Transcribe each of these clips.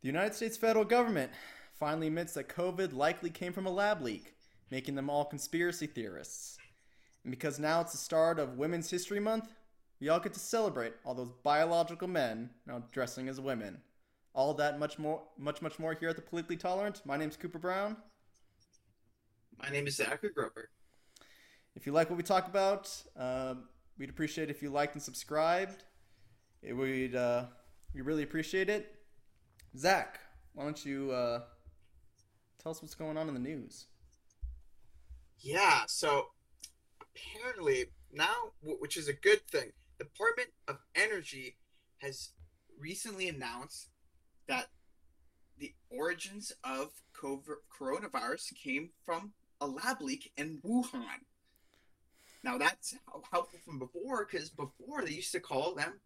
The United States federal government finally admits that COVID likely came from a lab leak, making them all conspiracy theorists. And because now it's the start of Women's History Month, we all get to celebrate all those biological men now dressing as women. All that much more, much, much more here at the Politically Tolerant. My name's Cooper Brown. My name is Zachary Grover. If you like what we talk about, um, we'd appreciate if you liked and subscribed. It would uh, we really appreciate it. Zach, why don't you uh, tell us what's going on in the news? Yeah, so apparently now, which is a good thing, the Department of Energy has recently announced that the origins of coronavirus came from a lab leak in Wuhan. Now that's helpful from before because before they used to call them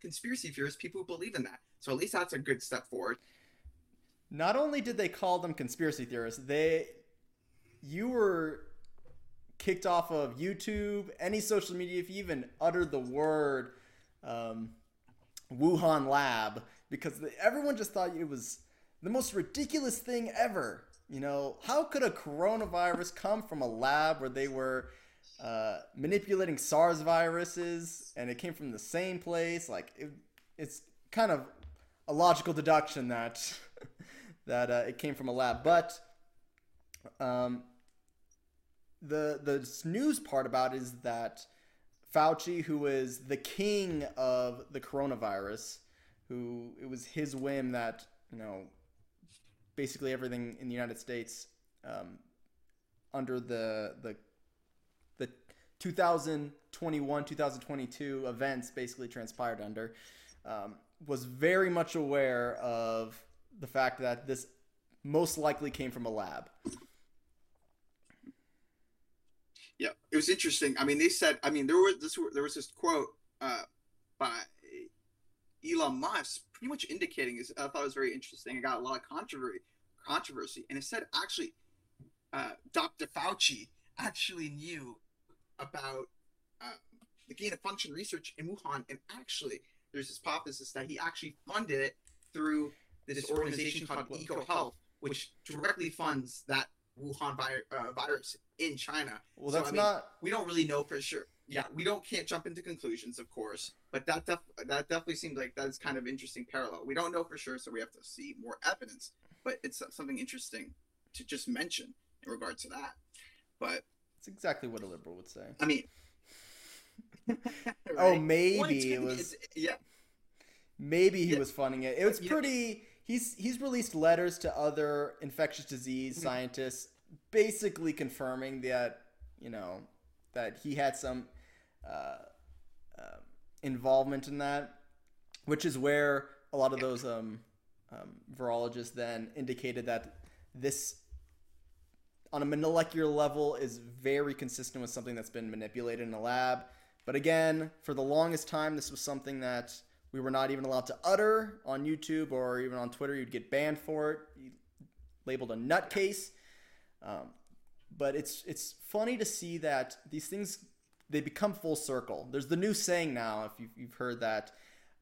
conspiracy theorists, people who believe in that. So at least that's a good step forward. Not only did they call them conspiracy theorists, they you were kicked off of YouTube, any social media if you even uttered the word um, Wuhan lab because everyone just thought it was the most ridiculous thing ever. You know, how could a coronavirus come from a lab where they were uh, manipulating SARS viruses and it came from the same place? Like, it, it's kind of a logical deduction that that uh, it came from a lab. But um, the the news part about is that Fauci, who is the king of the coronavirus, who it was his whim that you know basically everything in the United States um, under the the the 2021 2022 events basically transpired under um, was very much aware of the fact that this most likely came from a lab. Yeah, it was interesting. I mean, they said. I mean, there were this. There was this quote uh, by Elon Musk, pretty much indicating. Is I thought it was very interesting. It got a lot of controversy. Controversy, and it said actually, uh, Dr. Fauci actually knew about uh, the gain of function research in Wuhan, and actually, there's this hypothesis that he actually funded it through this organization called EcoHealth, which directly funds that Wuhan vi- uh, virus in China. Well, that's so, I mean, not. We don't really know for sure. Yeah, we don't can't jump into conclusions, of course, but that def- that definitely seems like that's kind of interesting parallel. We don't know for sure, so we have to see more evidence. But it's something interesting to just mention in regard to that. But it's exactly what a liberal would say. I mean, right? oh, maybe it was. Yeah, maybe he yeah. was funding it. It was pretty he's he's released letters to other infectious disease mm-hmm. scientists, basically confirming that you know that he had some uh, uh, involvement in that, which is where a lot of those um, um, virologists then indicated that this on a molecular level is very consistent with something that's been manipulated in a lab. But again, for the longest time, this was something that we were not even allowed to utter on YouTube or even on Twitter. You'd get banned for it, labeled a nutcase. Um, but it's it's funny to see that these things they become full circle. There's the new saying now, if you've, you've heard that,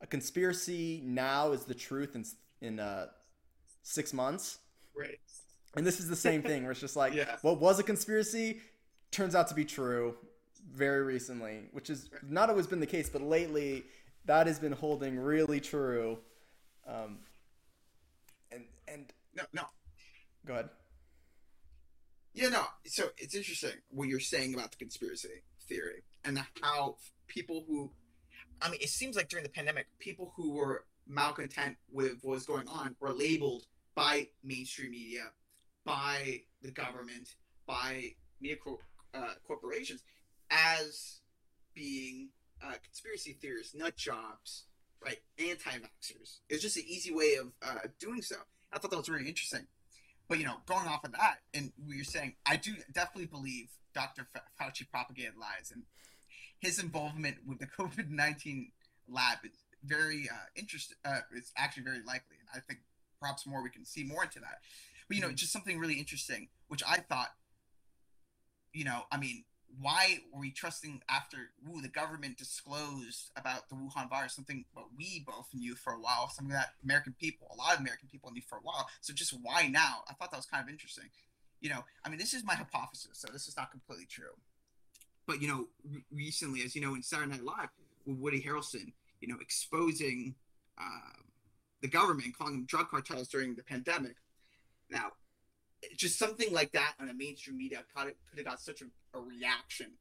a conspiracy now is the truth in in uh, six months. Right. And this is the same thing, where it's just like, yeah. what was a conspiracy turns out to be true very recently, which has not always been the case, but lately that has been holding really true. Um, and and no, no, go ahead. Yeah, no. So it's interesting what you're saying about the conspiracy theory and how people who, I mean, it seems like during the pandemic, people who were malcontent with what was going on were labeled by mainstream media, by the government, by media uh, corporations as being uh, conspiracy theorists, nut jobs, right? Anti-vaxxers. It's just an easy way of uh, doing so. I thought that was really interesting. But you know, going off of that, and what you're saying, I do definitely believe Dr. Fauci propagated lies, and his involvement with the COVID nineteen lab is very uh, interesting. Uh, it's actually very likely, and I think perhaps more we can see more into that. But you know, mm-hmm. just something really interesting, which I thought, you know, I mean, why were we trusting after ooh, the government disclosed about the Wuhan virus, something what we both knew for a while, something that American people, a lot of American people knew for a while. So just why now? I thought that was kind of interesting. You know, I mean, this is my hypothesis, so this is not completely true. But you know, re- recently, as you know, in Saturday Night Live, with Woody Harrelson, you know, exposing uh, the government, calling them drug cartels during the pandemic. Now, just something like that on a mainstream media could have, got such a, a reaction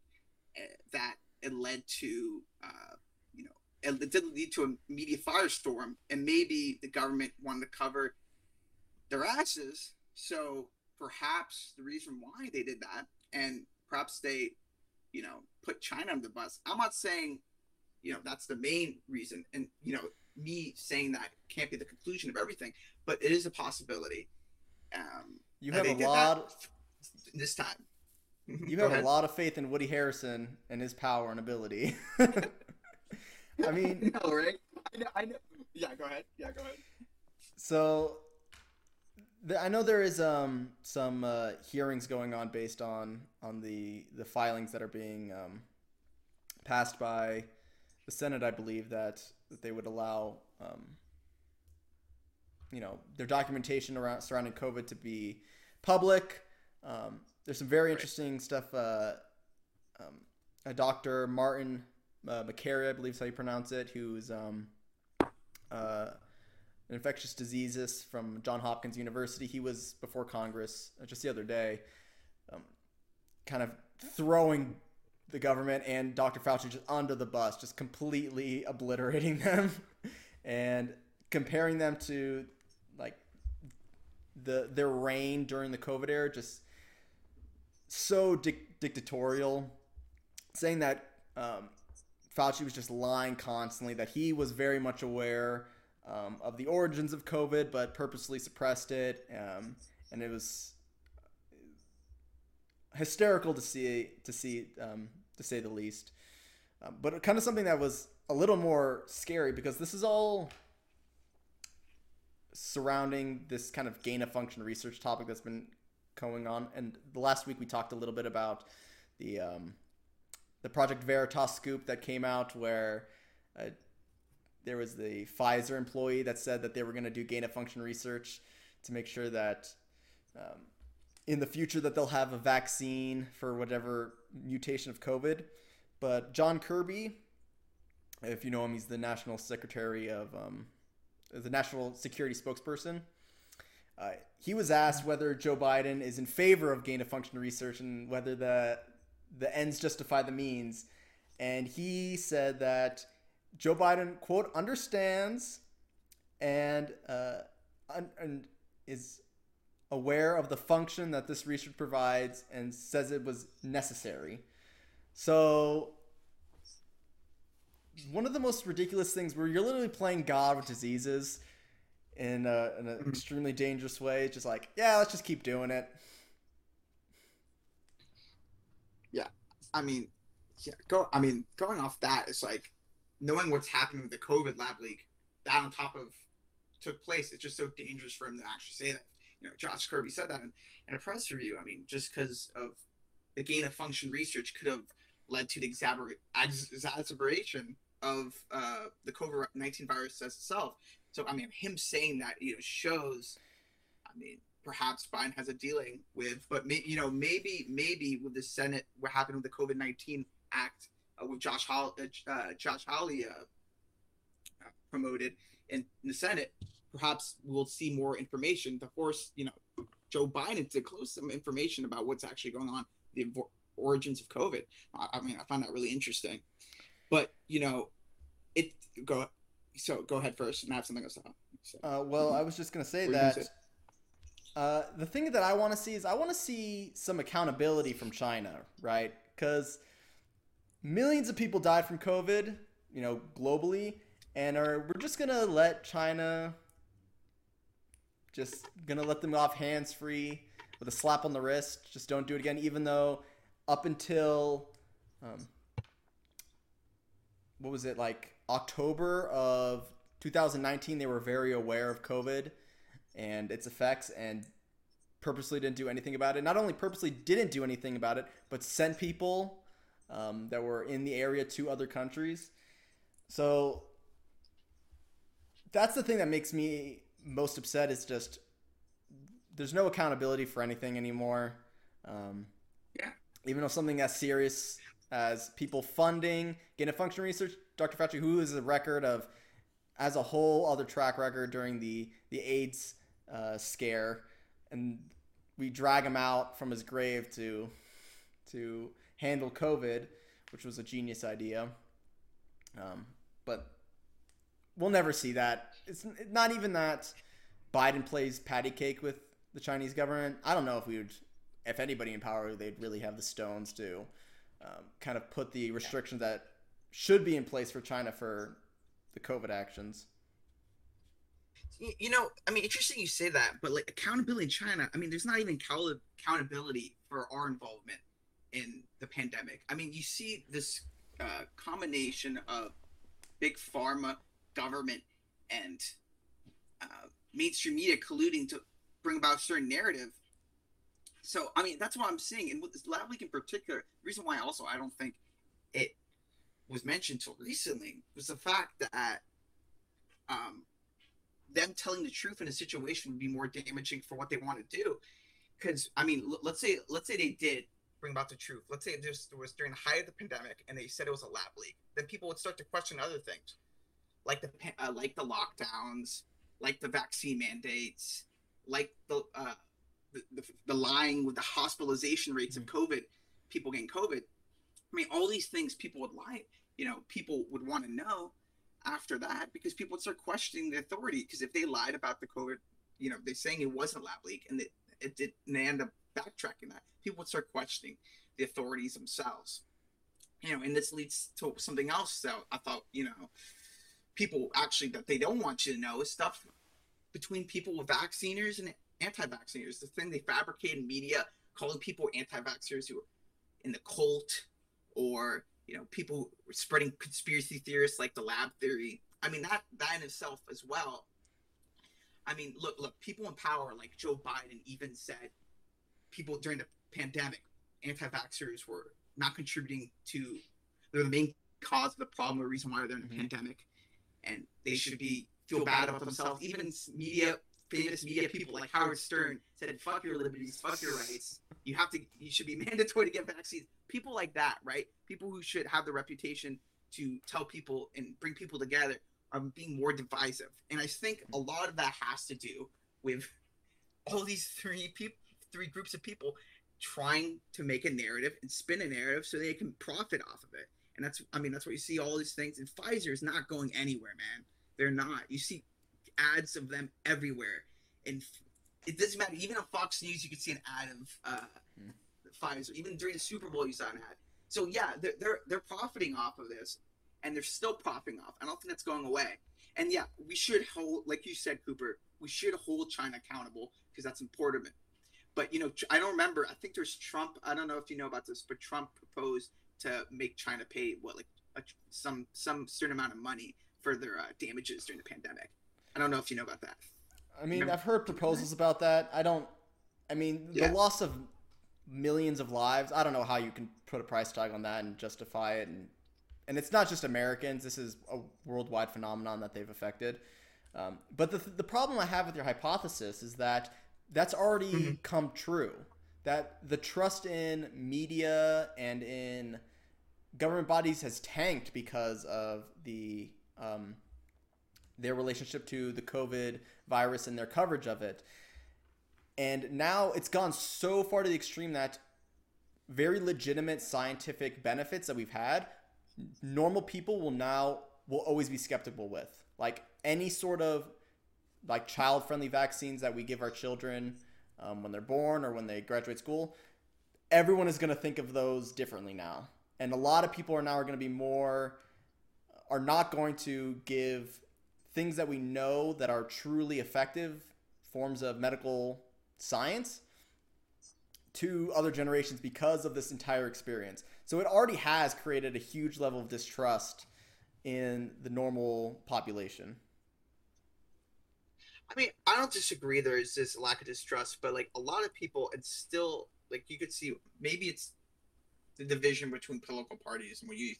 uh, that it led to, uh, you know, it did lead to a media firestorm, and maybe the government wanted to cover their asses. So perhaps the reason why they did that, and perhaps they, you know, put China on the bus. I'm not saying, you know, that's the main reason, and you know, me saying that can't be the conclusion of everything, but it is a possibility. Um, you have a lot this time. You have a lot of faith in Woody Harrelson and his power and ability. I mean, no, right? I know, I know. Yeah, go ahead. Yeah, go ahead. So, the, I know there is um, some uh, hearings going on based on on the the filings that are being um, passed by the Senate. I believe that, that they would allow um, you know their documentation around surrounding COVID to be public. Um, there's some very interesting right. stuff. Uh, um, a Dr. Martin uh, Makary, I believe is how you pronounce it, who's um, uh, an infectious diseases from John Hopkins University. He was before Congress uh, just the other day, um, kind of throwing the government and Dr. Fauci just under the bus, just completely obliterating them and comparing them to like the their reign during the COVID era just so dic- dictatorial, saying that um, Fauci was just lying constantly, that he was very much aware um, of the origins of COVID, but purposely suppressed it, um, and it was hysterical to see to see um, to say the least. Um, but kind of something that was a little more scary because this is all surrounding this kind of gain of function research topic that's been going on. And last week we talked a little bit about the um, the Project Veritas scoop that came out where uh, there was the Pfizer employee that said that they were going to do gain of function research to make sure that um, in the future that they'll have a vaccine for whatever mutation of COVID. But John Kirby, if you know him, he's the national secretary of um, the national security spokesperson. Uh, he was asked whether Joe Biden is in favor of gain of function research and whether the the ends justify the means, and he said that Joe Biden quote understands and uh, un- and is aware of the function that this research provides and says it was necessary. So one of the most ridiculous things where you're literally playing God with diseases in, a, in an mm-hmm. extremely dangerous way. It's just like, yeah, let's just keep doing it. Yeah, I mean, yeah, go. I mean, going off that, it's like knowing what's happening with the COVID lab leak. That on top of took place, it's just so dangerous for him to actually say that. You know, Josh Kirby said that in, in a press review. I mean, just because of the gain of function research could have led to the exacerbation of uh, the COVID nineteen virus as itself. So I mean, him saying that you know shows, I mean, perhaps Biden has a dealing with, but may, you know maybe maybe with the Senate, what happened with the COVID nineteen Act uh, with Josh Hall, uh, uh Josh Hawley uh, promoted in the Senate, perhaps we'll see more information to force you know Joe Biden to close some information about what's actually going on, the origins of COVID. I, I mean, I find that really interesting. But you know, it go so go ahead first and have something else to say. Uh, well, I was just gonna say that uh, the thing that I want to see is I want to see some accountability from China, right? Because millions of people died from COVID, you know, globally, and are we're just gonna let China just gonna let them off hands free with a slap on the wrist. Just don't do it again, even though up until um, what was it like October of 2019 they were very aware of COVID and its effects and purposely didn't do anything about it. Not only purposely didn't do anything about it, but sent people um, that were in the area to other countries. So that's the thing that makes me most upset is just there's no accountability for anything anymore. Um, yeah. Even though something as serious as people funding gain of function research, Dr. Fauci, who is a record of as a whole other track record during the the AIDS uh, scare, and we drag him out from his grave to to handle COVID, which was a genius idea. Um, but we'll never see that. It's not even that Biden plays patty cake with the Chinese government. I don't know if we would, if anybody in power, they'd really have the stones to um, kind of put the restrictions that should be in place for China for the COVID actions. You know, I mean, interesting you say that, but like accountability in China, I mean, there's not even accountability for our involvement in the pandemic. I mean, you see this uh, combination of big pharma, government, and uh, mainstream media colluding to bring about a certain narrative. So, I mean, that's what I'm seeing. And with this lab leak in particular, the reason why also I don't think it was mentioned till recently was the fact that um, them telling the truth in a situation would be more damaging for what they want to do. Because I mean, l- let's say let's say they did bring about the truth. Let's say just was during the height of the pandemic and they said it was a lab leak. Then people would start to question other things, like the uh, like the lockdowns, like the vaccine mandates, like the uh, the, the, the lying with the hospitalization rates of mm-hmm. COVID, people getting COVID. I mean, all these things people would lie. You know, people would want to know after that because people would start questioning the authority. Because if they lied about the COVID, you know, they're saying it wasn't a lab leak and it, it did, and they end up backtracking that, people would start questioning the authorities themselves. You know, and this leads to something else that I thought, you know, people actually that they don't want you to know is stuff between people with vacciners and anti-vacciners. The thing they fabricate in media, calling people anti-vaxxers who are in the cult, or you know, people spreading conspiracy theorists like the lab theory. I mean, that that in itself as well. I mean, look, look, people in power like Joe Biden even said people during the pandemic, anti-vaxxers were not contributing to they're the main cause of the problem or reason why they're in the mm-hmm. pandemic and they should be feel bad about themselves. Even media, famous media people like Howard Stern said, "Fuck your liberties, fuck your rights. You have to, you should be mandatory to get vaccines." People like that, right? People who should have the reputation to tell people and bring people together are being more divisive. And I think a lot of that has to do with all these three people, three groups of people trying to make a narrative and spin a narrative so they can profit off of it. And that's, I mean, that's what you see all these things. And Pfizer is not going anywhere, man. They're not. You see ads of them everywhere, and it doesn't matter. Even on Fox News, you can see an ad of uh, mm. Pfizer. Even during the Super Bowl, you saw an ad. So yeah, they're, they're they're profiting off of this, and they're still profiting off. I don't think that's going away. And yeah, we should hold, like you said, Cooper, we should hold China accountable because that's important. But you know, I don't remember. I think there's Trump. I don't know if you know about this, but Trump proposed to make China pay what like a, some some certain amount of money for their uh, damages during the pandemic. I don't know if you know about that. I mean, I've heard proposals about that. I don't. I mean, yeah. the loss of millions of lives. I don't know how you can put a price tag on that and justify it. And and it's not just Americans. This is a worldwide phenomenon that they've affected. Um, but the the problem I have with your hypothesis is that that's already mm-hmm. come true. That the trust in media and in government bodies has tanked because of the um, their relationship to the COVID virus and their coverage of it. And now it's gone so far to the extreme that very legitimate scientific benefits that we've had, normal people will now will always be skeptical with. Like any sort of like child friendly vaccines that we give our children um, when they're born or when they graduate school, everyone is going to think of those differently now. And a lot of people are now are going to be more are not going to give things that we know that are truly effective forms of medical science to other generations because of this entire experience. So it already has created a huge level of distrust in the normal population. I mean, I don't disagree. There is this lack of distrust, but like a lot of people, it's still like you could see maybe it's the division between political parties and what you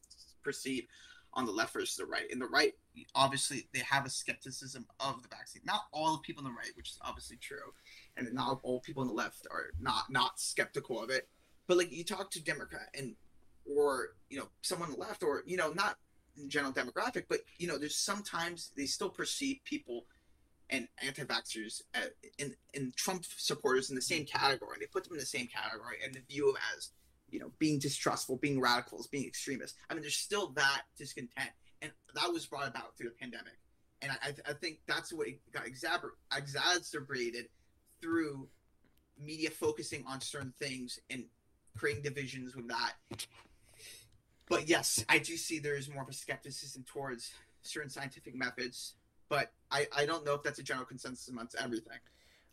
perceive on the left versus the right. In the right, obviously, they have a skepticism of the vaccine. Not all the people on the right, which is obviously true, and not all people on the left are not not skeptical of it. But like you talk to Democrat and or you know someone on the left, or you know not in general demographic, but you know there's sometimes they still perceive people and anti-vaxxers and, in in Trump supporters in the same category. and They put them in the same category and they view them as you know being distrustful, being radicals, being extremists. I mean, there's still that discontent, and that was brought about through the pandemic. And I, I think that's what got exacerbated through media focusing on certain things and creating divisions with that. But yes, I do see there is more of a skepticism towards certain scientific methods but I, I don't know if that's a general consensus amongst everything.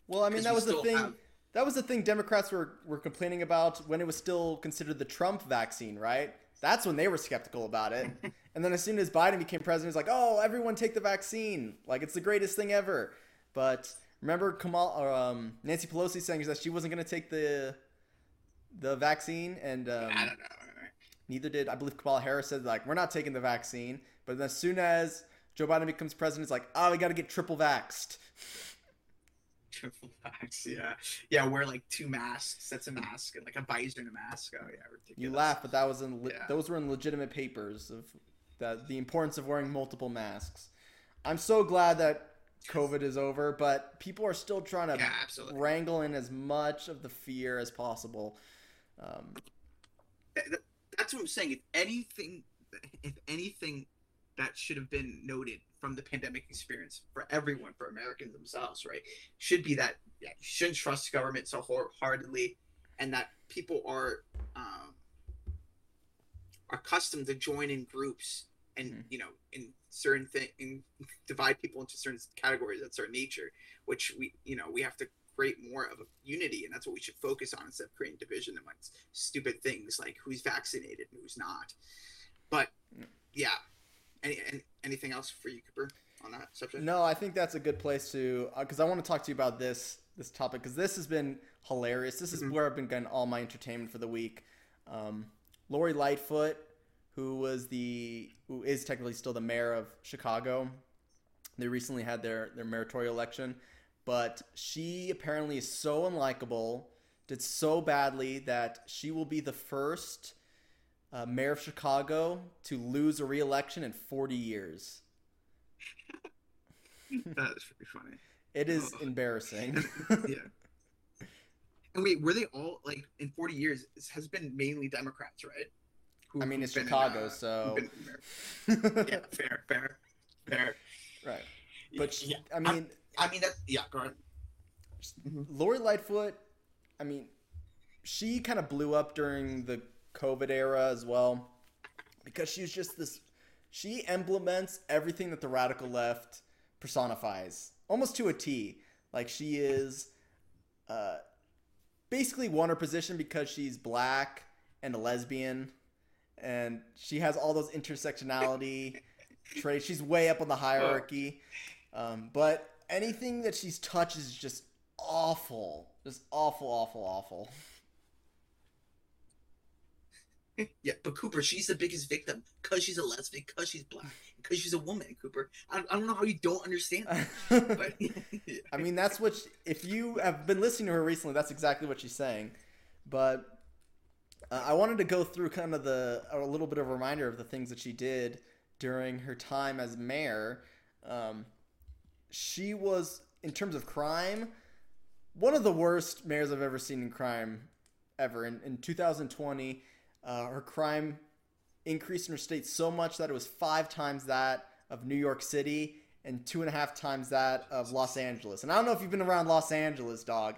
Well, I mean, that was the thing. Have... That was the thing Democrats were, were complaining about when it was still considered the Trump vaccine, right? That's when they were skeptical about it. and then as soon as Biden became president, he's like, "Oh, everyone take the vaccine! Like it's the greatest thing ever." But remember Kamal um, Nancy Pelosi saying that she wasn't going to take the the vaccine, and um, I don't know. Neither did I believe Kamala Harris said like we're not taking the vaccine. But as soon as Joe Biden becomes president, it's like, oh, we got to get triple vaxxed. Triple vax, yeah, yeah. Wear like two masks. That's a mask and like a visor and a mask. Oh yeah, ridiculous. You laugh, but that was in le- yeah. those were in legitimate papers of the the importance of wearing multiple masks. I'm so glad that COVID is over, but people are still trying to yeah, wrangle in as much of the fear as possible. Um, That's what I'm saying. If anything, if anything that should have been noted from the pandemic experience for everyone, for Americans themselves, right? Should be that yeah, you shouldn't trust government so wholeheartedly, and that people are um, are accustomed to join in groups and mm-hmm. you know in certain thing and divide people into certain categories That's our nature, which we you know we have to create more of a unity, and that's what we should focus on instead of creating division amongst stupid things like who's vaccinated and who's not. But mm. yeah, any, any anything else for you, Cooper, on that subject? No, I think that's a good place to because uh, I want to talk to you about this this topic because this has been hilarious. This is mm-hmm. where I've been getting all my entertainment for the week. Um, Lori Lightfoot, who was the who is technically still the mayor of Chicago, they recently had their their mayoral election, but she apparently is so unlikable, did so badly that she will be the first uh, mayor of Chicago to lose a re-election in 40 years. that is pretty funny. It is oh. embarrassing. yeah. And wait, were they all like in 40 years? This has been mainly Democrats, right? Who, I mean, it's Chicago, in, uh, so yeah, fair, fair, fair. Right, but yeah, I mean, I, I mean that. Yeah, go ahead. Lori Lightfoot, I mean, she kind of blew up during the COVID era as well, because she's just this. She implements everything that the radical left personifies, almost to a T. Like she is, uh, basically won her position because she's black and a lesbian, and she has all those intersectionality traits. She's way up on the hierarchy, um, but anything that she's touched is just awful, just awful, awful, awful. Yeah, but Cooper, she's the biggest victim because she's a lesbian, because she's black, because she's a woman. Cooper, I, I don't know how you don't understand. That. but, I mean, that's what. She, if you have been listening to her recently, that's exactly what she's saying. But uh, I wanted to go through kind of the a little bit of a reminder of the things that she did during her time as mayor. Um, she was, in terms of crime, one of the worst mayors I've ever seen in crime ever. In, in 2020 uh, her crime increased in her state so much that it was five times that of New York City and two and a half times that of Los Angeles. And I don't know if you've been around Los Angeles, dog.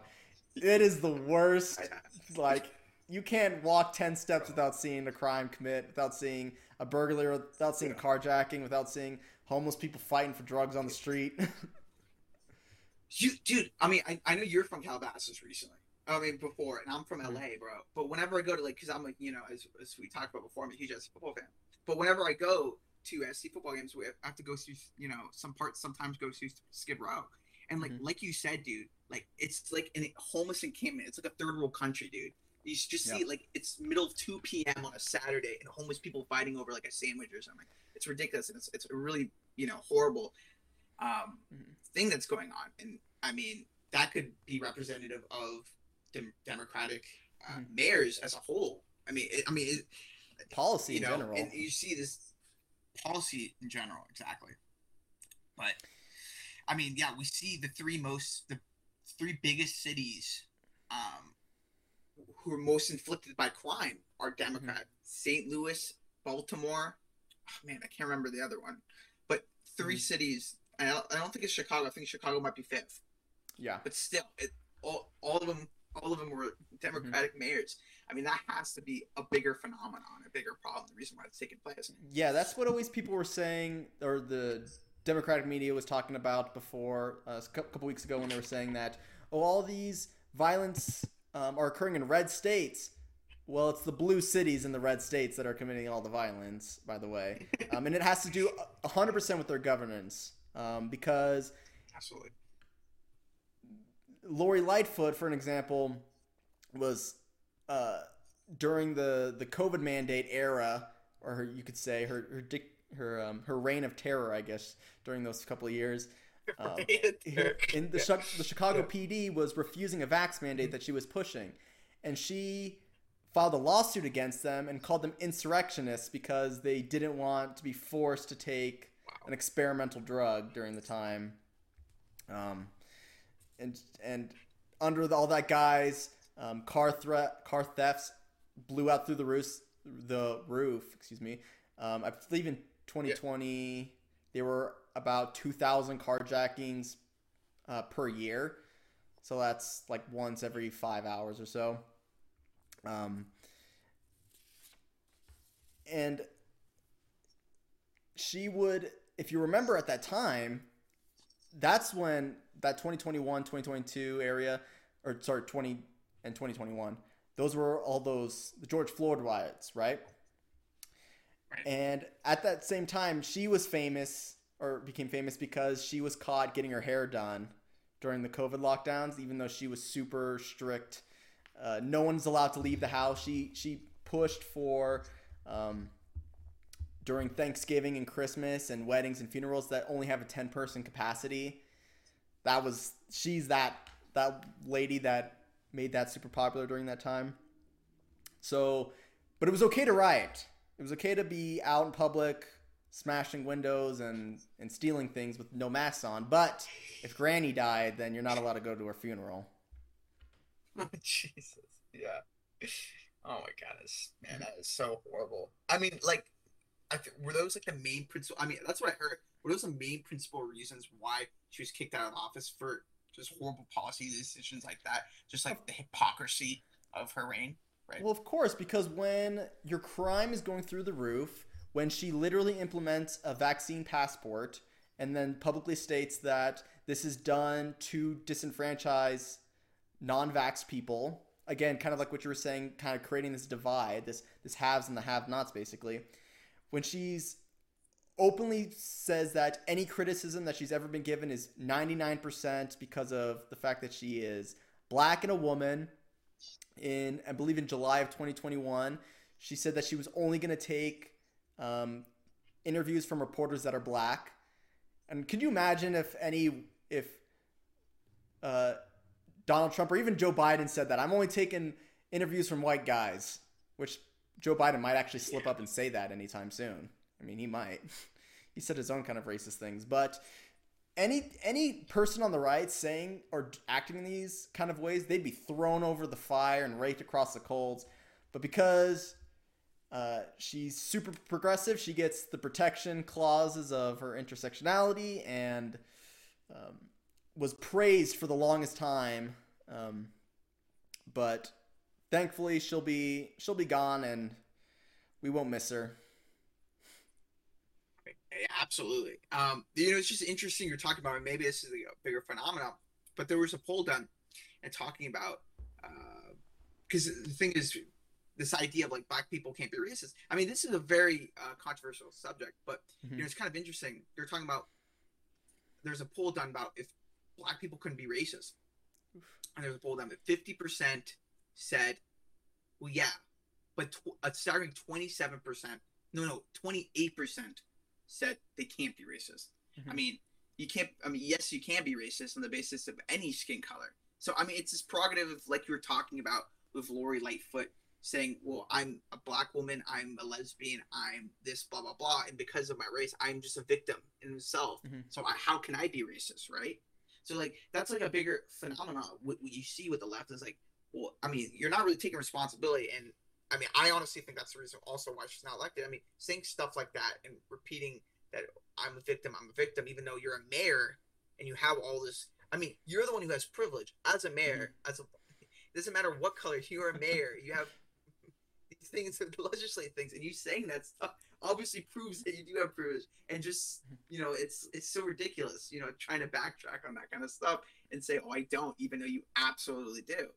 It is the worst. Like you can't walk ten steps without seeing a crime commit, without seeing a burglary, without seeing a carjacking, without seeing homeless people fighting for drugs on the street. you, dude. I mean, I, I know you're from Calabasas recently. I mean, before, and I'm from mm-hmm. LA, bro. But whenever I go to like, because I'm like, you know, as, as we talked about before, I'm a huge SC football fan. But whenever I go to SC football games, we have to go through, you know, some parts sometimes go through Skid Row, and like, mm-hmm. like you said, dude, like it's like in a homeless encampment. It's like a third world country, dude. You just Yeah. see like it's middle of two p.m. on a Saturday, and homeless people fighting over like a sandwich or something. It's ridiculous, and it's it's a really you know horrible um, Mhm. thing that's going on. And I mean that could be representative of dem- Democratic uh, Mhm. mayors as a whole. I mean, it, I mean, it, Policy you in know, general. and you see this policy in general, exactly. But I mean, yeah, we see the three most, the three biggest cities, um, who are most inflicted by crime are Democrat. St. Louis, Baltimore. Oh, man, I can't remember the other one, but 3 Mhm. cities. I don't, I don't think it's Chicago. I think Chicago might be fifth, yeah. but still, it all, all of them, all of them were Democratic mayors. I mean, that has to be a bigger phenomenon, a bigger problem. The reason why it's taking place. Yeah, that's what always people were saying, or the Democratic media was talking about before uh, a couple weeks ago when they were saying that, oh, all these violence um, are occurring in red states. Well, it's the blue cities in the red states that are committing all the violence, by the way. Um, and it has to do 100% with their governance. Um, because Absolutely. Lori Lightfoot, for an example, was uh, during the, the COVID mandate era, or her, you could say her her dic- her um, her reign of terror, I guess, during those couple of years. Um, in the, Chi- the Chicago PD was refusing a vax mandate that she was pushing, and she filed a lawsuit against them and called them insurrectionists because they didn't want to be forced to take an experimental drug during the time. Um, and and under the, all that guys, um, car threat, car thefts blew out through the roof. The roof, excuse me. Um, I believe in 2020 there were about 2,000 carjackings uh, per year. So that's like once every five hours or so. Um, and she would, if you remember at that time, that's when that 2021, 2022 area, or sorry, 20 and 2021, those were all those the George Floyd riots, right? Right. And at that same time, she was famous or became famous because she was caught getting her hair done during the COVID lockdowns, even though she was super strict. Uh, no one's allowed to leave the house. She she pushed for um, during Thanksgiving and Christmas and weddings and funerals that only have a ten person capacity. That was she's that that lady that made that super popular during that time. So, but it was okay to riot. It was okay to be out in public, smashing windows and and stealing things with no masks on. But if Granny died, then you're not allowed to go to her funeral. Jesus. Yeah. Oh my goodness, man, that is so horrible. I mean, like, I th- were those like the main principal? I mean, that's what I heard. Were those the main principal reasons why she was kicked out of office for just horrible policy decisions like that? Just like the hypocrisy of her reign, right? Well, of course, because when your crime is going through the roof, when she literally implements a vaccine passport and then publicly states that this is done to disenfranchise non-vax people, again, kind of like what you were saying, kind of creating this divide, this this haves and the have-nots, basically. When she's openly says that any criticism that she's ever been given is 99% because of the fact that she is black and a woman in I believe in July of 2021. She said that she was only going to take um, interviews from reporters that are black. And can you imagine if any if uh, Donald Trump or even Joe Biden said that I'm only taking interviews from white guys, which Joe Biden might actually slip up and say that anytime soon. I mean, he might. he said his own kind of racist things, but any any person on the right saying or acting in these kind of ways, they'd be thrown over the fire and raked across the coals. But because uh, she's super progressive, she gets the protection clauses of her intersectionality and um, was praised for the longest time. Um, but thankfully, she'll be she'll be gone, and we won't miss her. Absolutely. Um, you know, it's just interesting you're talking about. Maybe this is a bigger phenomenon, but there was a poll done and talking about because the thing is, this idea of like black people can't be racist. I mean, this is a very uh, controversial subject, but you know, it's kind of interesting. They're talking about there's a poll done about if black people couldn't be racist, and there's a poll done that 50% said well, yeah, but tw- a staggering twenty-seven percent, no, no, twenty-eight percent said they can't be racist. I Mhm. mean, you can't. I mean, yes, you can be racist on the basis of any skin color. So I mean, it's this prerogative of like you were talking about with Lori Lightfoot saying, "Well, I'm a black woman, I'm a lesbian, I'm this, blah blah blah, and because of my race, I'm just a victim in itself. Mhm. So I, how can I be racist, right? So like that's like a bigger phenomenon. What, what you see with the left is like, well, I mean, you're not really taking responsibility, and I mean, I honestly think that's the reason also why she's not elected. I mean, saying stuff like that and repeating that I'm a victim, I'm a victim, even though you're a mayor and you have all this. I mean, you're the one who has privilege as a mayor. Mm-hmm. As a, it doesn't matter what color you're a mayor, you have these things, the legislate things, and you saying that stuff obviously proves that you do have privilege. And just you know, it's it's so ridiculous. You know, trying to backtrack on that kind of stuff and say, "Oh, I don't," even though you absolutely do.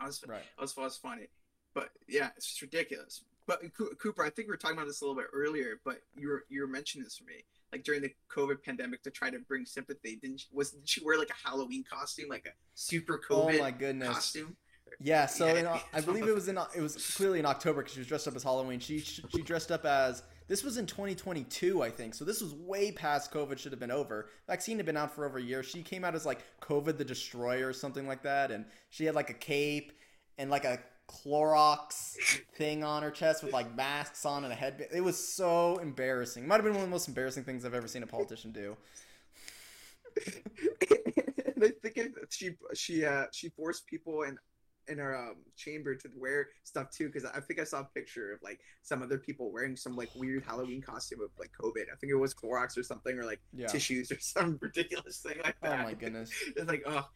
I was Right. I was, I was funny, but yeah, it's just ridiculous. But Cooper, I think we were talking about this a little bit earlier, but you were you were mentioning this for me, like during the COVID pandemic to try to bring sympathy. Didn't was didn't she wear like a Halloween costume, like a super oh COVID Oh my goodness. costume? Yeah, so Yeah, in, I believe it was in it was clearly in October because she was dressed up as Halloween. She she dressed up as this was in 2022, I think. So this was way past COVID should have been over. Vaccine had been out for over a year. She came out as like COVID the Destroyer or something like that, and she had like a cape and like a Clorox thing on her chest with like masks on and a headband. It was so embarrassing. Might have been one of the most embarrassing things I've ever seen a politician do. and I think she she uh she forced people in in her um, chamber to wear stuff too because I think I saw a picture of like some other people wearing some like weird Halloween costume of like COVID. I think it was Clorox or something or like Yeah. tissues or some ridiculous thing like that. Oh my goodness. It's like oh.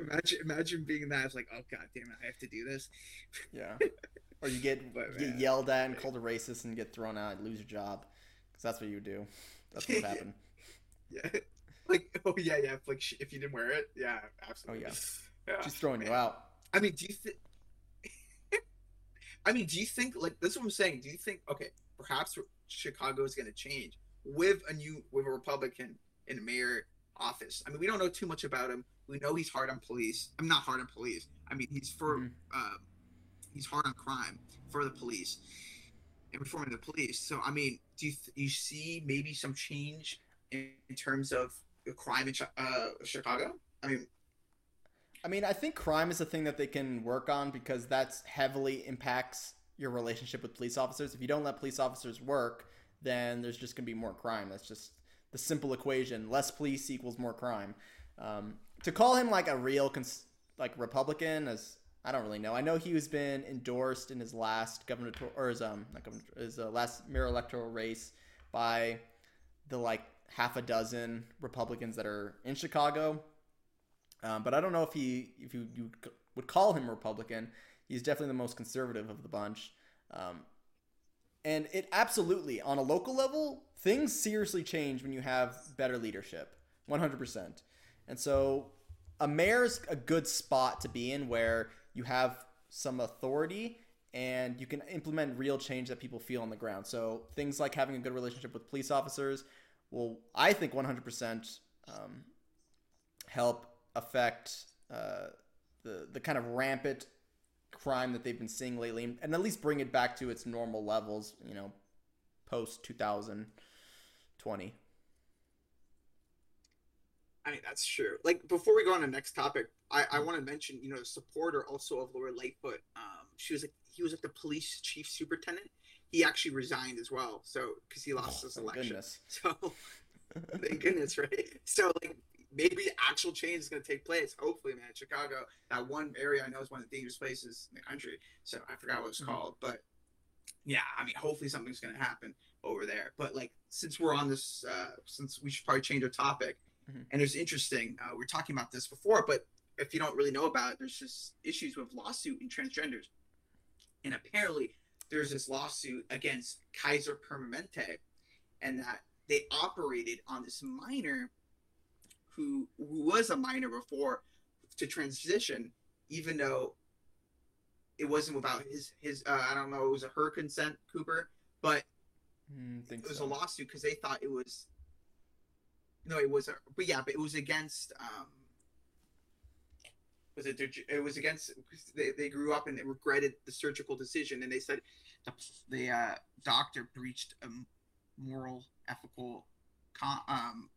Imagine, imagine being that. It's like, oh god damn it, I have to do this. Yeah. Or you get But, get yelled at and called a racist and get thrown out and lose your job. Because that's what you would do. That's what happened. Yeah, like oh yeah, yeah. If, like if you didn't wear it, yeah, absolutely. Oh, yeah. yeah. She's throwing you out. I mean, do you think? I mean, do you think like this? Is what I'm saying. Do you think okay, perhaps Chicago is going to change with a new with a Republican in the mayor office? I mean, we don't know too much about him. We know he's hard on police. I'm not hard on police. I mean, he's for Mhm. um, he's hard on crime for the police and reforming the police. So, I mean, do you th- you see maybe some change in, in terms of the crime in uh, Chicago? I mean, I mean, I think crime is a thing that they can work on because that's heavily impacts your relationship with police officers. If you don't let police officers work, then there's just going to be more crime. That's just the simple equation. Less police equals more crime. Um, to call him like a real cons- like Republican as I don't really know. I know he has been endorsed in his last governor or his um not governor his uh, last mayor electoral race by the like half a dozen Republicans that are in Chicago. Um, but I don't know if he if you, you would call him Republican. He's definitely the most conservative of the bunch. Um, and it absolutely on a local level, things seriously change when you have better leadership, 100%. And so a mayor's a good spot to be in where you have some authority and you can implement real change that people feel on the ground. So things like having a good relationship with police officers will, I think, 100% um, help affect uh, the the kind of rampant crime that they've been seeing lately, and, at least bring it back to its normal levels. You know, post 2020. I mean, that's true. Like before we go on to the next topic, I, I want to mention, you know, the supporter also of Laura Lightfoot. Um, she was like he was like the police chief superintendent. He actually resigned as well, so because he lost Oh, thank election. goodness. So thank goodness, right? So like maybe actual change is going to take place. Hopefully, man. Chicago, that one area I know is one of the dangerous places in the country. So I forgot what it's Mhm. called, but yeah, I mean, hopefully something's going to happen over there. But like, since we're on this, uh, since we should probably change our topic, Mhm. and it's interesting. Uh, we're talking about this before, but if you don't really know about it, there's just issues with lawsuit in transgenders, and apparently there's this lawsuit against Kaiser Permanente, and that they operated on this minor who who was a minor before to transition, even though it wasn't without his his uh, I don't know it was a her consent, Cooper, but Mm, it was so. a lawsuit because they thought it was no, it was a but yeah, but it was against um was it? It was against. They, they grew up and they regretted the surgical decision, and they said the the uh, doctor breached a moral, ethical, um,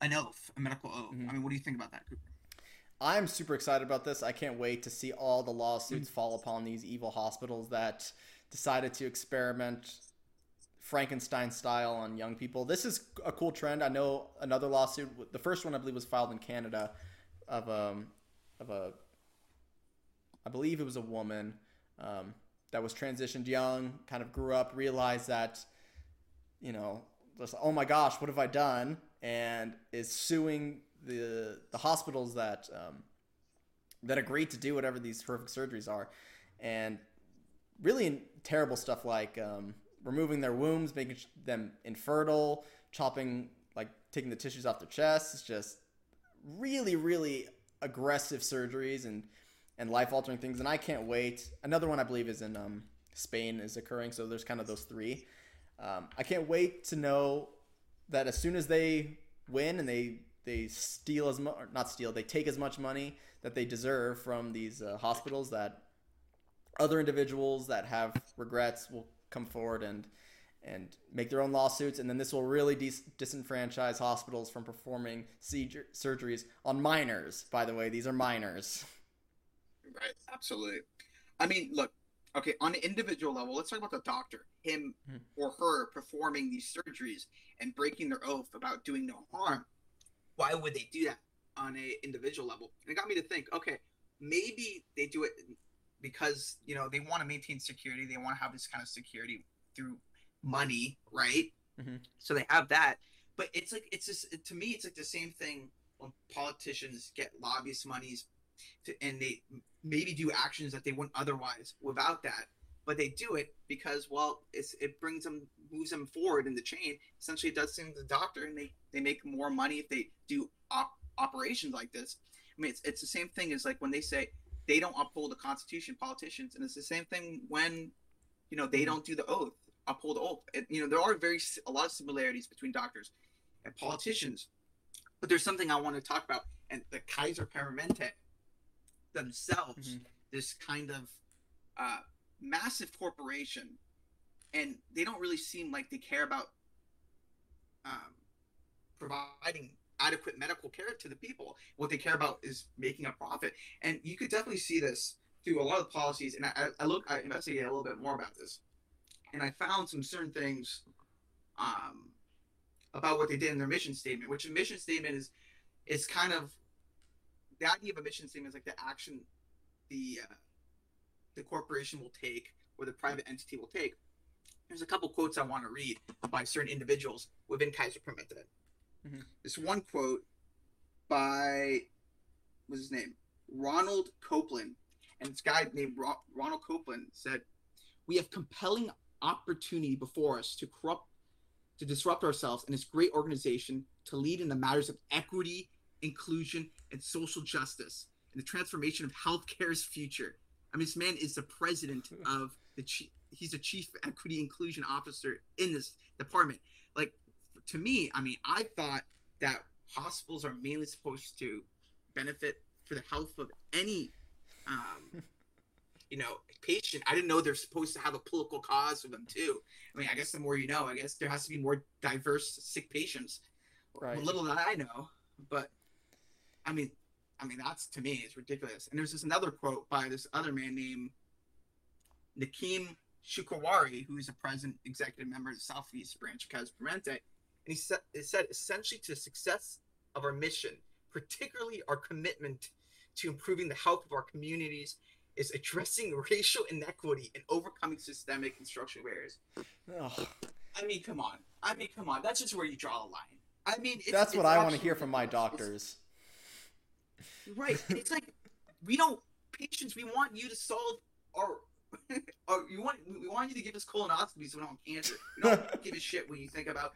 an oath, a medical oath. Mm-hmm. I mean, what do you think about that, Cooper? I'm super excited about this. I can't wait to see all the lawsuits mm-hmm. fall upon these evil hospitals that decided to experiment Frankenstein style on young people. This is a cool trend. I know another lawsuit. The first one I believe was filed in Canada of um of a I believe it was a woman um, that was transitioned young, kind of grew up, realized that you know, just oh my gosh, what have I done? And is suing the the hospitals that um, that agreed to do whatever these horrific surgeries are, and really terrible stuff like um, removing their wombs, making them infertile, chopping like taking the tissues off their chests. It's just really, really aggressive surgeries and and life altering things. And I can't wait. Another one I believe is in um, Spain is occurring. So there's kind of those three. Um, I can't wait to know that as soon as they win and they they steal as much, not steal, they take as much money that they deserve from these uh, hospitals that other individuals that have regrets will come forward and and make their own lawsuits, and then this will really dis- disenfranchise hospitals from performing seizure- surgeries on minors. By the way, these are minors. Right, absolutely. I mean, look, okay, on an individual level, let's talk about the doctor, him hmm. or her performing these surgeries and breaking their oath about doing no harm. Why would they do that on a individual level? And it got me to think, okay, maybe they do it because you know they want to maintain security they want to have this kind of security through money right mm-hmm. so they have that but it's like it's just to me it's like the same thing when politicians get lobbyist monies to, and they maybe do actions that they wouldn't otherwise without that but they do it because well it brings them moves them forward in the chain. Essentially it does things to the doctor and they they make more money if they do op- operations like this. I mean it's, it's the same thing as like when they say they don't uphold the Constitution, politicians, and it's the same thing when, you know, they mm-hmm. don't do the oath, uphold the oath. It, you know, there are very a lot of similarities between doctors and politicians, but there's something I want to talk about, and the Kaiser Permanente themselves, mm-hmm. this kind of uh, massive corporation, and they don't really seem like they care about um, providing adequate medical care to the people. What they care about is making a profit. And you could definitely see this through a lot of policies. And I, I look, I investigated a little bit more about this. And I found some certain things um, about what they did in their mission statement, which a mission statement is, is kind of the idea of a mission statement is like the action the uh, the corporation will take or the private entity will take. There's a couple quotes I want to read by certain individuals within Kaiser Permanente. Mm-hmm. This one quote by what's his name? Ronald Copeland. And this guy named Ro- Ronald Copeland said, We have compelling opportunity before us to corrupt to disrupt ourselves and this great organization to lead in the matters of equity, inclusion, and social justice and the transformation of healthcare's future. I mean, this man is the president of the chief, he's a chief equity inclusion officer in this department. Like to me, I mean, I thought that hospitals are mainly supposed to benefit for the health of any, um, you know, patient. I didn't know they're supposed to have a political cause for them too. I mean, I guess the more you know, I guess there has to be more diverse sick patients. Right. Little that I know, but I mean, I mean that's to me is ridiculous. And there's this another quote by this other man named Nakim Shukawari, who is a present executive member of the Southeast Branch of Permanente and he said, it said essentially to the success of our mission, particularly our commitment to improving the health of our communities, is addressing racial inequity and overcoming systemic and structural barriers. Oh. I mean, come on. I mean, come on. That's just where you draw the line. I mean, it's, that's what I want to hear from my doctors. Right. It's like we don't patients. We want you to solve our oh, you want we want you to give us colonoscopies so we don't have cancer. We don't give a shit when you think about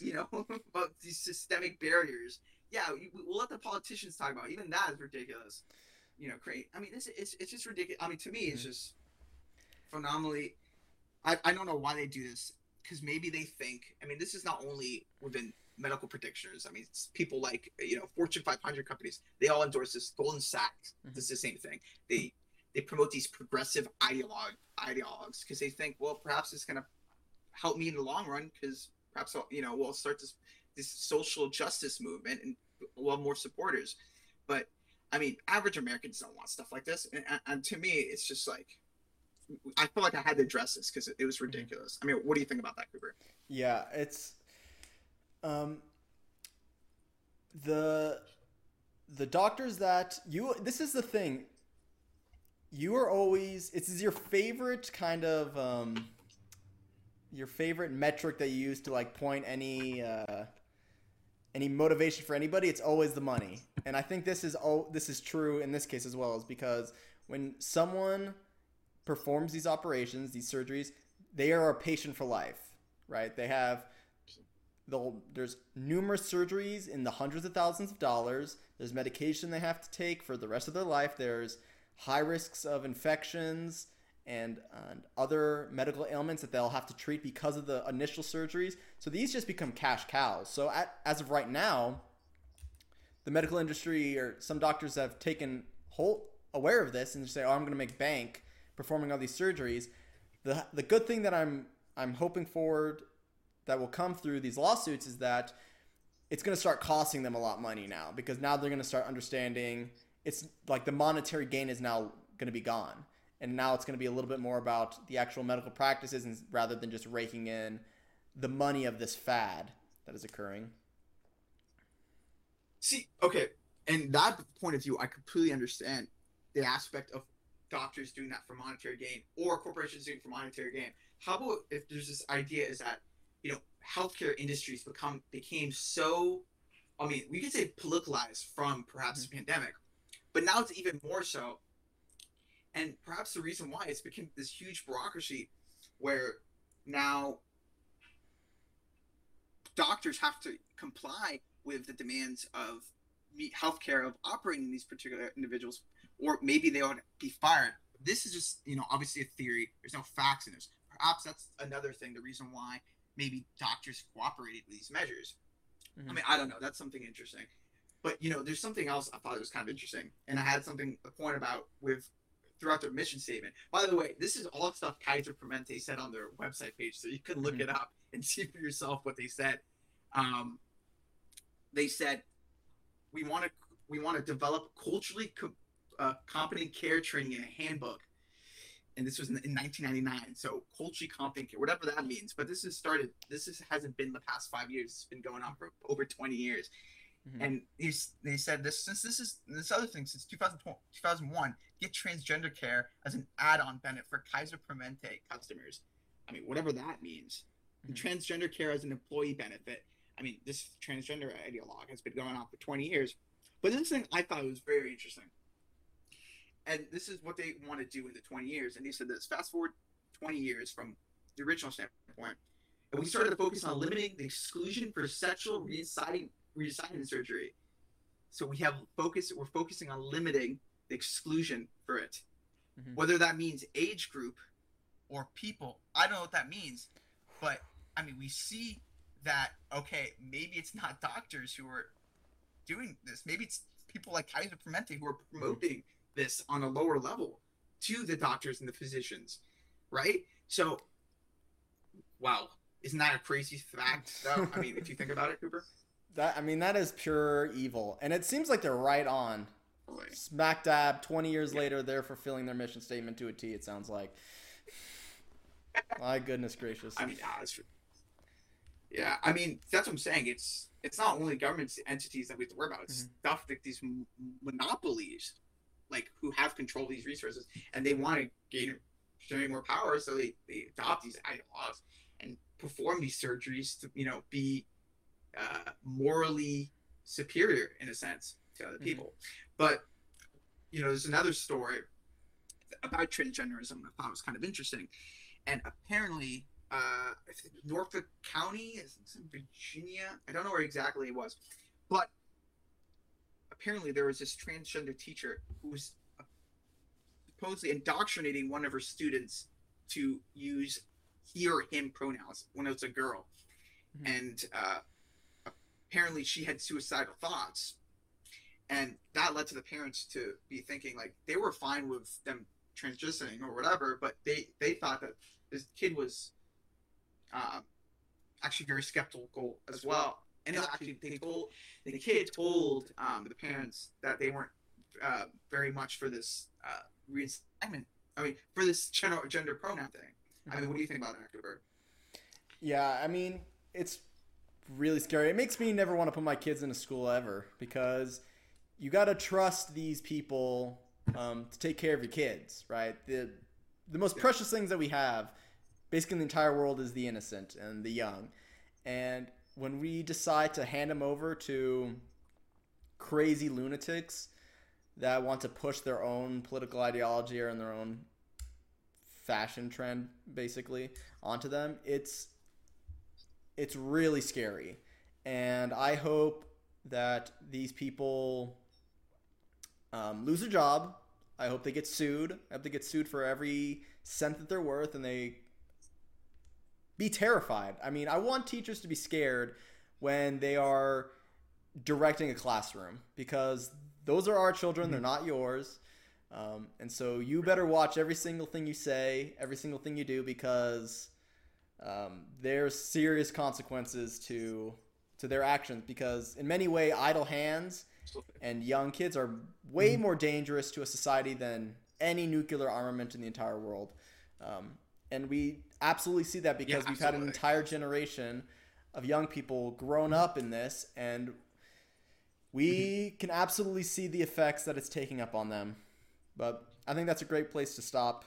you know about these systemic barriers. Yeah, we, we'll let the politicians talk about. It. Even that is ridiculous. You know, great. I mean, it's it's, it's just ridiculous. I mean, to me, it's mm-hmm. just phenomenally. I, I don't know why they do this because maybe they think. I mean, this is not only within medical practitioners. I mean, it's people like you know Fortune 500 companies. They all endorse this. Goldman Sachs. Mhm. It's the same thing. They they promote these progressive ideologue ideologues because they think, well, perhaps it's gonna help me in the long run because perhaps I'll, you know we'll start this this social justice movement and we'll have more supporters. But I mean, average Americans don't want stuff like this, and, and- to me, it's just like I feel like I had to address this because it, it was ridiculous. I mean, what do you think about that, Cooper? Yeah, it's um the the doctors that you this is the thing. You are always it's your favorite kind of um your favorite metric that you use to like point any uh any motivation for anybody, it's always the money. And I think this is all this is true in this case as well, is because when someone performs these operations, these surgeries, they are a patient for life, right? They have there's numerous surgeries in the hundreds of thousands of dollars. There's medication they have to take for the rest of their life. There's high risks of infections and, and other medical ailments that they'll have to treat because of the initial surgeries. So these just become cash cows. So at, as of right now, the medical industry or some doctors have taken whole aware of this and say, "Oh, I'm going to make bank performing all these surgeries." The the good thing that I'm I'm hoping forward that will come through these lawsuits is that it's going to start costing them a lot of money now because now they're going to start understanding it's like the monetary gain is now going to be gone and now it's going to be a little bit more about the actual medical practices and rather than just raking in the money of this fad that is occurring See, okay, and that point of view, I completely understand the aspect of doctors doing that for monetary gain or corporations doing for monetary gain. How about if there's this idea is that you know healthcare industries become became so, I mean, we could say politicalized from perhaps the pandemic, but now it's even more so. And perhaps the reason why it's become this huge bureaucracy, where now doctors have to comply with the demands of healthcare of operating these particular individuals, or maybe they ought to be fired. This is just, you know, obviously a theory. There's no facts in this. Perhaps that's another thing, the reason why maybe doctors cooperated with these measures. I Mhm. mean, I don't know. That's something interesting. But, you know, there's something else I thought was kind of interesting. And I had something, a point about with throughout their mission statement. By the way, this is all stuff Kaiser Permanente said on their website page, so you can look Mhm. it up and see for yourself what they said. Um, they said we want to we want to develop culturally co- uh, competent care training in a handbook and this was in, in 1999 so culturally competent care whatever that means but this has started this is, hasn't been the past five years it's been going on for over 20 years Mhm. and he's, they said this since this is this other thing since 2001 get transgender care as an add-on benefit for kaiser permanente customers i mean whatever that means Mhm. transgender care as an employee benefit I mean, this transgender ideologue has been going on for 20 years. But this thing I thought was very interesting. And this is what they want to do in the 20 years. And they said this fast forward 20 years from the original standpoint. And we started to focus on limiting the exclusion for sexual reassignment, reassignment surgery. So we have focus, we're focusing on limiting the exclusion for it. Mhm. Whether that means age group or people, I don't know what that means. But I mean, we see that okay, maybe it's not doctors who are doing this. Maybe it's people like Kaiser Permanente who are promoting this on a lower level to the doctors and the physicians, right? So, wow, isn't that a crazy fact? Though? I mean, if you think about it, Cooper. that i mean that is pure evil and it seems like they're right on smack dab 20 years Yeah. later they're fulfilling their mission statement to a t it sounds like my goodness gracious I mean, yeah. Yeah, I mean, that's what I'm saying. It's it's not only government entities that we have to worry about. It's mm-hmm. stuff like these monopolies, like who have control of these resources, and they want to gain gain more power, so they, they adopt these ideologues and perform these surgeries to you know be uh, morally superior in a sense to other Mhm. people. But you know, there's another story about transgenderism I thought was kind of interesting, and apparently uh, Norfolk County, Virginia. I don't know where exactly it was, but apparently there was this transgender teacher who was supposedly indoctrinating one of her students to use he or him pronouns when it was a girl, Mhm. and uh, apparently she had suicidal thoughts, and that led to the parents to be thinking like they were fine with them transitioning or whatever, but they they thought that this kid was uh, actually very skeptical as well. And actually, they told the kid told um, the parents that they weren't uh, very much for this uh, reassignment. I mean, for this gender, gender pronoun thing. I mean, what do you think about that, Bird? Yeah, I mean, it's really scary. It makes me never want to put my kids into school ever because you got to trust these people um, to take care of your kids, right? The the most Yeah. precious things that we have, basically in the entire world, is the innocent and the young. And when we decide to hand them over to crazy lunatics that want to push their own political ideology or in their own fashion trend, basically, onto them, it's it's really scary. And I hope that these people um, lose a job. I hope they get sued. I hope they get sued for every cent that they're worth and they be terrified. I mean, I want teachers to be scared when they are directing a classroom because those are our children, they're not yours. Um, and so you better watch every single thing you say, every single thing you do because um, there's serious consequences to to their actions because in many way idle hands and young kids are way more dangerous to a society than any nuclear armament in the entire world um, and we absolutely see that because Yeah, we've had an entire generation of young people grown up in this and we mm-hmm. can absolutely see the effects that it's taking up on them. But i think that's a great place to stop